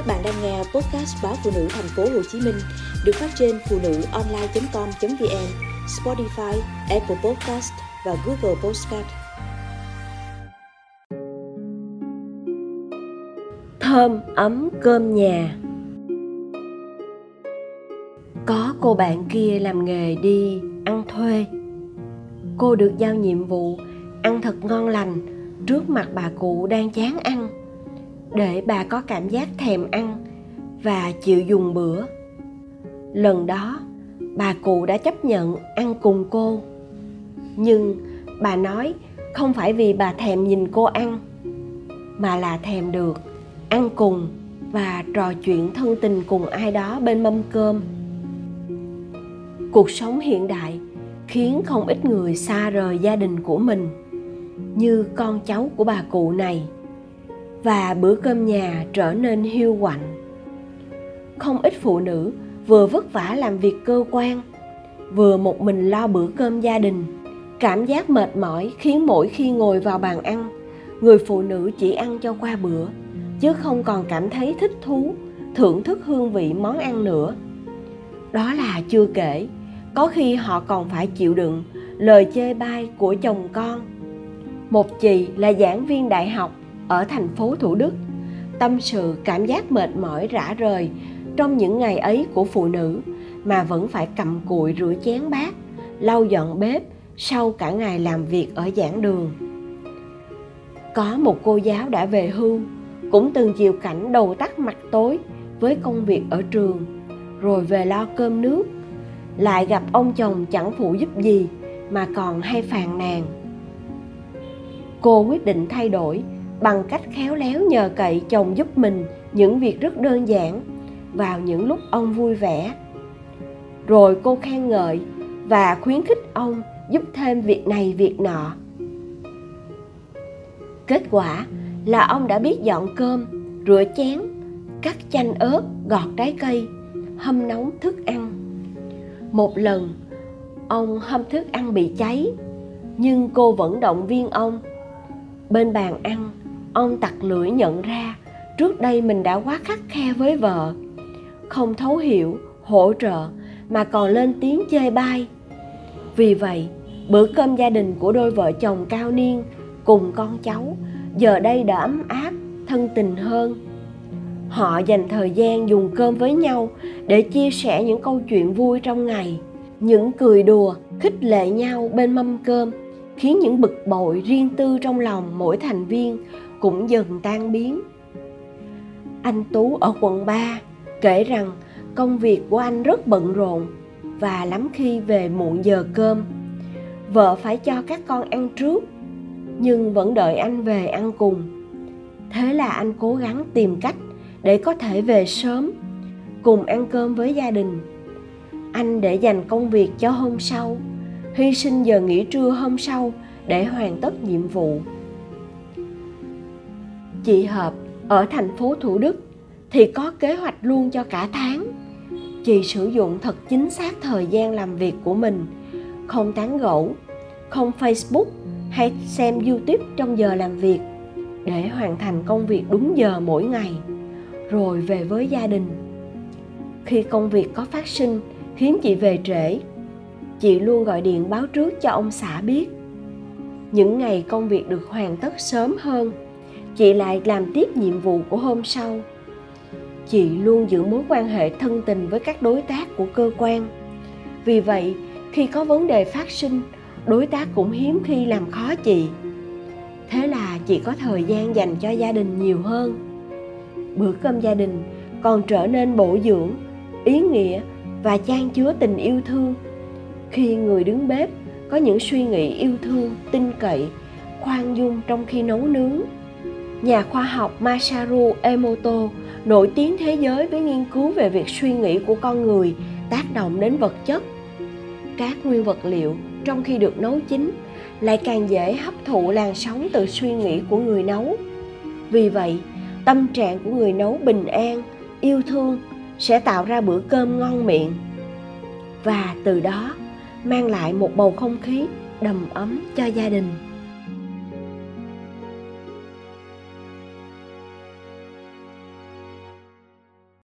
Các bạn đang nghe podcast báo phụ nữ thành phố Hồ Chí Minh được phát trên phụ nữ online.com.vn, Spotify, Apple Podcast và Google Podcast. Thơm ấm cơm nhà Có cô bạn kia làm nghề đi ăn thuê. Cô được giao nhiệm vụ ăn thật ngon lành trước mặt bà cụ đang chán ăn để bà có cảm giác thèm ăn và chịu dùng bữa. Lần đó, bà cụ đã chấp nhận ăn cùng cô. Nhưng bà nói không phải vì bà thèm nhìn cô ăn, mà là thèm được ăn cùng và trò chuyện thân tình cùng ai đó bên mâm cơm. Cuộc sống hiện đại khiến không ít người xa rời gia đình của mình, như con cháu của bà cụ này và bữa cơm nhà trở nên hiu quạnh. Không ít phụ nữ vừa vất vả làm việc cơ quan, vừa một mình lo bữa cơm gia đình. Cảm giác mệt mỏi khiến mỗi khi ngồi vào bàn ăn, người phụ nữ chỉ ăn cho qua bữa, chứ không còn cảm thấy thích thú, thưởng thức hương vị món ăn nữa. Đó là chưa kể, có khi họ còn phải chịu đựng lời chê bai của chồng con. Một chị là giảng viên đại học ở thành phố Thủ Đức tâm sự cảm giác mệt mỏi rã rời trong những ngày ấy của phụ nữ mà vẫn phải cầm cụi rửa chén bát, lau dọn bếp sau cả ngày làm việc ở giảng đường. Có một cô giáo đã về hưu, cũng từng chịu cảnh đầu tắt mặt tối với công việc ở trường, rồi về lo cơm nước, lại gặp ông chồng chẳng phụ giúp gì mà còn hay phàn nàn. Cô quyết định thay đổi bằng cách khéo léo nhờ cậy chồng giúp mình những việc rất đơn giản vào những lúc ông vui vẻ. Rồi cô khen ngợi và khuyến khích ông giúp thêm việc này việc nọ. Kết quả là ông đã biết dọn cơm, rửa chén, cắt chanh ớt, gọt trái cây, hâm nóng thức ăn. Một lần, ông hâm thức ăn bị cháy, nhưng cô vẫn động viên ông, bên bàn ăn ông tặc lưỡi nhận ra, trước đây mình đã quá khắc khe với vợ. Không thấu hiểu, hỗ trợ, mà còn lên tiếng chê bai. Vì vậy, bữa cơm gia đình của đôi vợ chồng cao niên cùng con cháu giờ đây đã ấm áp, thân tình hơn. Họ dành thời gian dùng cơm với nhau để chia sẻ những câu chuyện vui trong ngày, những cười đùa, khích lệ nhau bên mâm cơm, khiến những bực bội riêng tư trong lòng mỗi thành viên cũng dần tan biến. Anh Tú ở quận 3 kể rằng công việc của anh rất bận rộn và lắm khi về muộn giờ cơm. Vợ phải cho các con ăn trước, nhưng vẫn đợi anh về ăn cùng. Thế là anh cố gắng tìm cách để có thể về sớm, cùng ăn cơm với gia đình. Anh để dành công việc cho hôm sau, hy sinh giờ nghỉ trưa hôm sau để hoàn tất nhiệm vụ chị hợp ở thành phố thủ đức thì có kế hoạch luôn cho cả tháng. Chị sử dụng thật chính xác thời gian làm việc của mình. Không tán gẫu, không facebook hay xem youtube trong giờ làm việc để hoàn thành công việc đúng giờ mỗi ngày. Rồi về với gia đình. Khi công việc có phát sinh, khiến chị về trễ, chị luôn gọi điện báo trước cho ông xã biết. Những ngày công việc được hoàn tất sớm hơn chị lại làm tiếp nhiệm vụ của hôm sau. Chị luôn giữ mối quan hệ thân tình với các đối tác của cơ quan. Vì vậy, khi có vấn đề phát sinh, đối tác cũng hiếm khi làm khó chị. Thế là chị có thời gian dành cho gia đình nhiều hơn. Bữa cơm gia đình còn trở nên bổ dưỡng, ý nghĩa và chan chứa tình yêu thương. Khi người đứng bếp có những suy nghĩ yêu thương, tin cậy, khoan dung trong khi nấu nướng nhà khoa học Masaru Emoto nổi tiếng thế giới với nghiên cứu về việc suy nghĩ của con người tác động đến vật chất. Các nguyên vật liệu trong khi được nấu chín lại càng dễ hấp thụ làn sóng từ suy nghĩ của người nấu. Vì vậy, tâm trạng của người nấu bình an, yêu thương sẽ tạo ra bữa cơm ngon miệng. Và từ đó mang lại một bầu không khí đầm ấm cho gia đình.